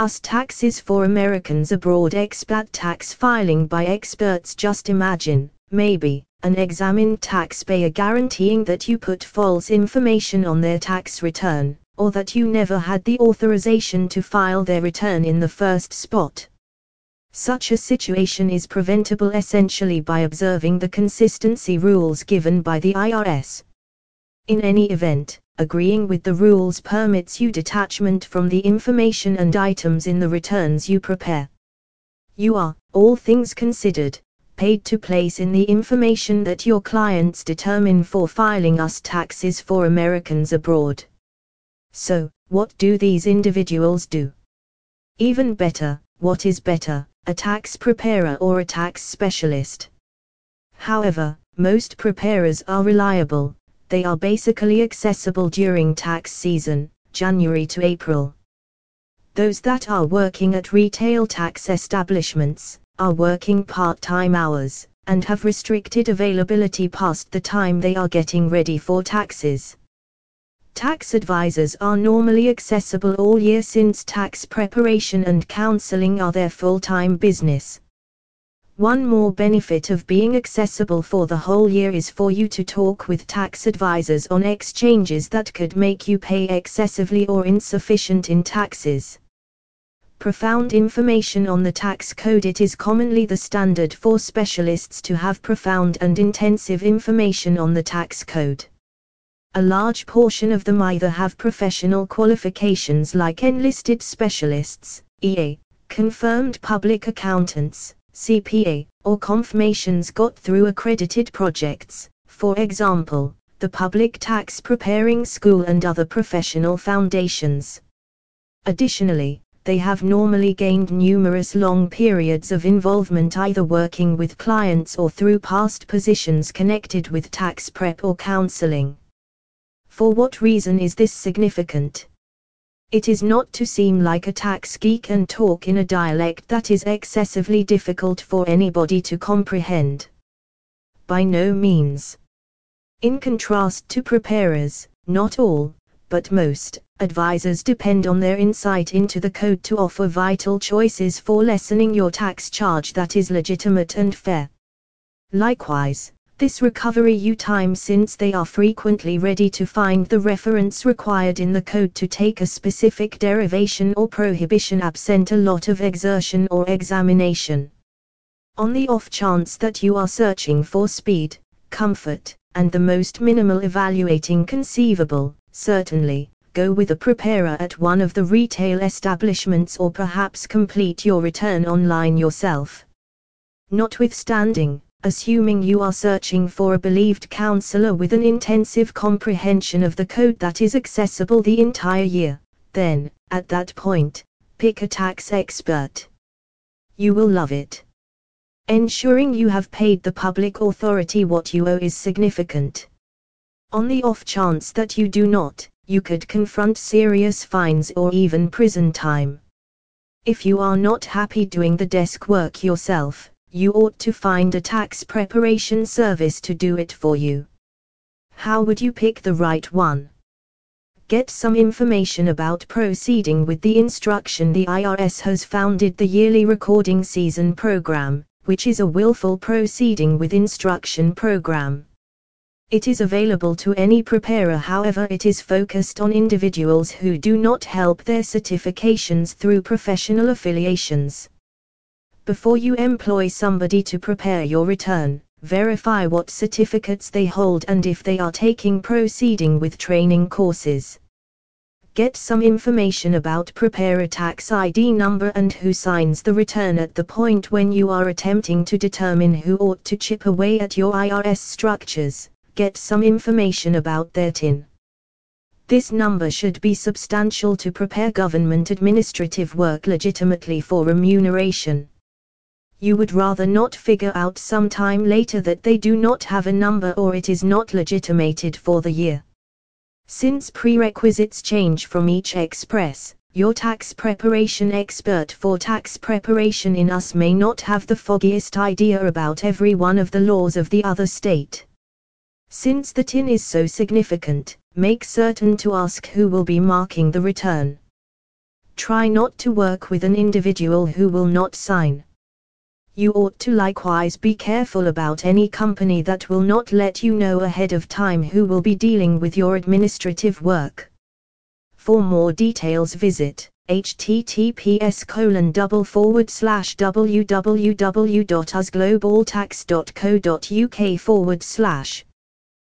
US taxes for Americans abroad expat tax filing by experts just imagine, maybe, an examined taxpayer guaranteeing that you put false information on their tax return, or that you never had the authorization to file their return in the first spot. Such a situation is preventable essentially by observing the consistency rules given by the IRS. In any event, agreeing with the rules permits you detachment from the information and items in the returns you prepare. You are, all things considered, paid to place in the information that your clients determine for filing US taxes for Americans abroad. So, what do these individuals do? Even better, what is better, a tax preparer or a tax specialist? However, most preparers are reliable, they are basically accessible during tax season, January to April. Those that are working at retail tax establishments, are working part-time hours, and have restricted availability past the time they are getting ready for taxes. Tax advisors are normally accessible all year since tax preparation and counseling are their full-time business. One more benefit of being accessible for the whole year is for you to talk with tax advisors on exchanges that could make you pay excessively or insufficient in taxes. Profound information on the tax code It is commonly the standard for specialists to have profound and intensive information on the tax code. A large portion of them either have professional qualifications like enlisted specialists, EA, confirmed public accountants, CPA, or confirmations got through accredited projects, for example, the Public Tax Preparing School and other professional foundations. Additionally, they have normally gained numerous long periods of involvement either working with clients or through past positions connected with tax prep or counseling. For what reason is this significant? It is not to seem like a tax geek and talk in a dialect that is excessively difficult for anybody to comprehend. By no means. In contrast to preparers, not all, but most, advisors depend on their insight into the code to offer vital choices for lessening your tax charge that is legitimate and fair. Likewise, this recovery you time since they are frequently ready to find the reference required in the code to take a specific derivation or prohibition absent a lot of exertion or examination. On the off chance that you are searching for speed, comfort, and the most minimal evaluating conceivable, certainly, go with a preparer at one of the retail establishments or perhaps complete your return online yourself. Notwithstanding, assuming you are searching for a believed counselor with an intensive comprehension of the code that is accessible the entire year, then, at that point, pick a tax expert. You will love it. Ensuring you have paid the public authority what you owe is significant. On the off chance that you do not, you could confront serious fines or even prison time. If you are not happy doing the desk work yourself, you ought to find a tax preparation service to do it for you. How would you pick the right one? Get some information about proceeding with the instruction the IRS has founded the yearly recording season program, which is a willful proceeding with instruction program. It is available to any preparer however it is focused on individuals who do not help their certifications through professional affiliations. Before you employ somebody to prepare your return, verify what certificates they hold and if they are taking proceeding with training courses. Get some information about preparer tax ID number and who signs the return at the point when you are attempting to determine who ought to chip away at your IRS structures. Get some information about their TIN. This number should be substantial to prepare government administrative work legitimately for remuneration you would rather not figure out some time later that they do not have a number or it is not legitimated for the year. Since prerequisites change from each express, your tax preparation expert for tax preparation in US may not have the foggiest idea about every one of the laws of the other state. Since the TIN is so significant, make certain to ask who will be marking the return. Try not to work with an individual who will not sign. You ought to likewise be careful about any company that will not let you know ahead of time who will be dealing with your administrative work. For more details visit https colon double forward slash www.usglobaltax.co.uk forward slash